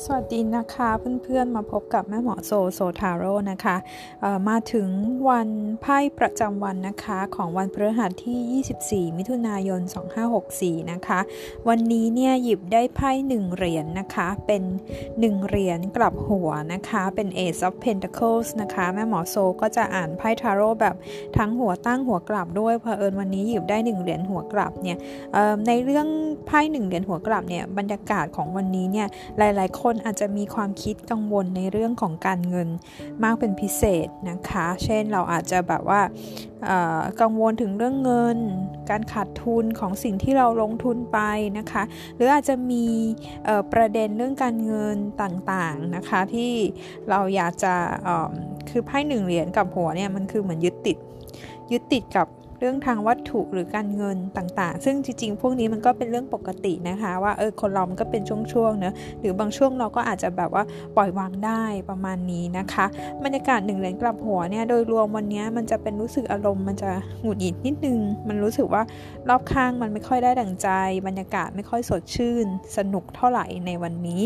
สวัสดีนะคะเพื่อนๆมาพบกับแม่หมอโซโซทาโร่นะคะมาถึงวันไพ่ประจำวันนะคะของวันพฤหัสที่ 24 มิถุนายน 2564 นะคะ วันนี้เนี่ยหยิบได้ไพ่1เหรียญนะคะเป็น 1 เหรียญกลับหัวนะคะเป็น Ace of Pentacles นะคะแม่หมอโซก็จะอ่านไพ่ทาโร่แบบทั้งหัวตั้งหัวกลับด้วยเพอเอิญวันนี้หยิบได้ 1 เหรียญหัวกลับเนี่ยในเรื่องไพ่1เหรียญหัวกลับเนี่ยบรรยากาศของวันนี้เนี่ยหลายๆคนอาจจะมีความคิดกังวลในเรื่องของการเงินมากเป็นพิเศษนะคะ เช่นเราอาจจะแบบว่ากังวลถึงเรื่องเงิน การขาดทุนของสิ่งที่เราลงทุนไปนะคะ หรืออาจจะมีประเด็นเรื่องการเงินต่างๆนะคะที่เราอยากจะคือไพ่หนึ่งเหรียญกับหัวเนี่ยมันคือเหมือนยึดติดยึดติดกับ เรื่องทางวัตถุหรือการเงินต่างๆ ซึ่งจริงๆ พวกนี้มันก็เป็นเรื่องปกตินะคะ ว่าเออคนเรามันก็เป็นช่วงๆเนะหรือบางช่วงเราก็อาจจะแบบว่าปล่อยวางได้ประมาณนี้นะคะบรรยากาศหนึ่งเหรียญกลับหัวเนี่ยโดยรวมวันนี้มันจะเป็นรู้สึกอารมณ์มันจะหงุดหงิดนิดนึง มันรู้สึกว่ารอบข้างมันไม่ค่อยได้ดั่งใจ บรรยากาศไม่ค่อยสดชื่น สนุกเท่าไหร่ในวันนี้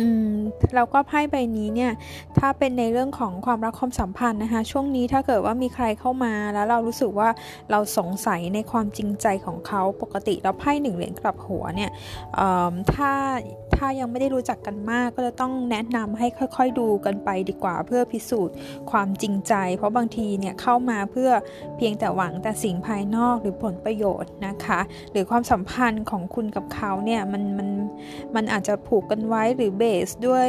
อืมแล้วก็ไพ่ใบนี้เนี่ย ถ้าเป็นในเรื่องของความรักความสัมพันธ์นะคะ ช่วงนี้ถ้าเกิดว่ามีใครเข้ามาแล้วเรารู้สึกว่าเราสงสัยในความจริงใจของเขาปกติแล้วไพ่หนึ่งเหรียญกลับหัวเนี่ยถ้าถ้ายังไม่ได้รู้จักกันมาก ก็จะต้องแนะนำให้ค่อย ๆ ดูกันไปดีกว่า เพื่อพิสูจน์ความจริงใจ เพราะบางทีเนี่ยเข้ามาเพื่อเพียงแต่หวังแต่สิ่งภายนอกหรือผลประโยชน์นะคะ หรือความสัมพันธ์ของคุณกับเขาเนี่ยมันมันมันอาจจะผูกกันไว้หรือเบสด้วย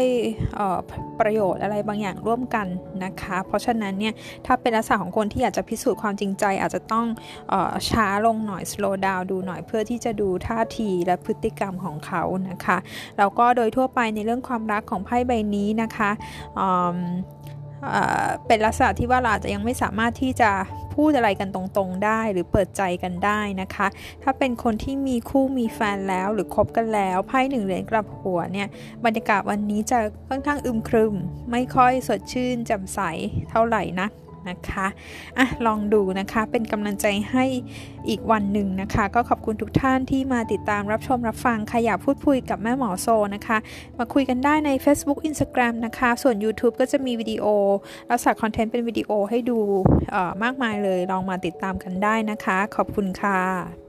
ประโยชน์อะไรบางอย่างร่วมกันนะคะ เพราะฉะนั้นเนี่ยถ้าเป็นลักษณะของคนที่อยากจะพิสูจน์ความจริงใจ อาจจะต้องออช้าลงหน่อย slow down ดูหน่อยเพื่อที่จะดูท่าทีและพฤติกรรมของเขานะคะ แล้วก็โดยทั่วไปในเรื่องความรักของไพ่ใบนี้นะคะ เป็นลักษณะที่ว่าเราจจะยังไม่สามารถที่จะพูดอะไรกันตรงๆ ได้หรือเปิดใจกันได้นะคะ ถ้าเป็นคนที่มีคู่มีแฟนแล้วหรือคบกันแล้วไพ่หนึ่งเหรียญกลับหัวเนี่ยบรรยากาศวันนี้จะค่อนข้างอึมครึม ไม่ค่อยสดชื่นแจ่มใสเท่าไหร่นะ นะคะอะลองดูนะคะเป็นกำลังใจให้อีกวันหนึ่งนะคะ ก็ขอบคุณทุกท่านที่มาติดตามรับชมรับฟังขยับพูดคุยกับแม่หมอโซนะคะ มาคุยกันได้ใน Facebook Instagram นะคะ ส่วน YouTube ก็จะมีวิดีโอรักษาคอนเทนต์เป็นวิดีโอให้ดูมากมายเลยลองมาติดตามกันได้นะคะ ขอบคุณค่ะ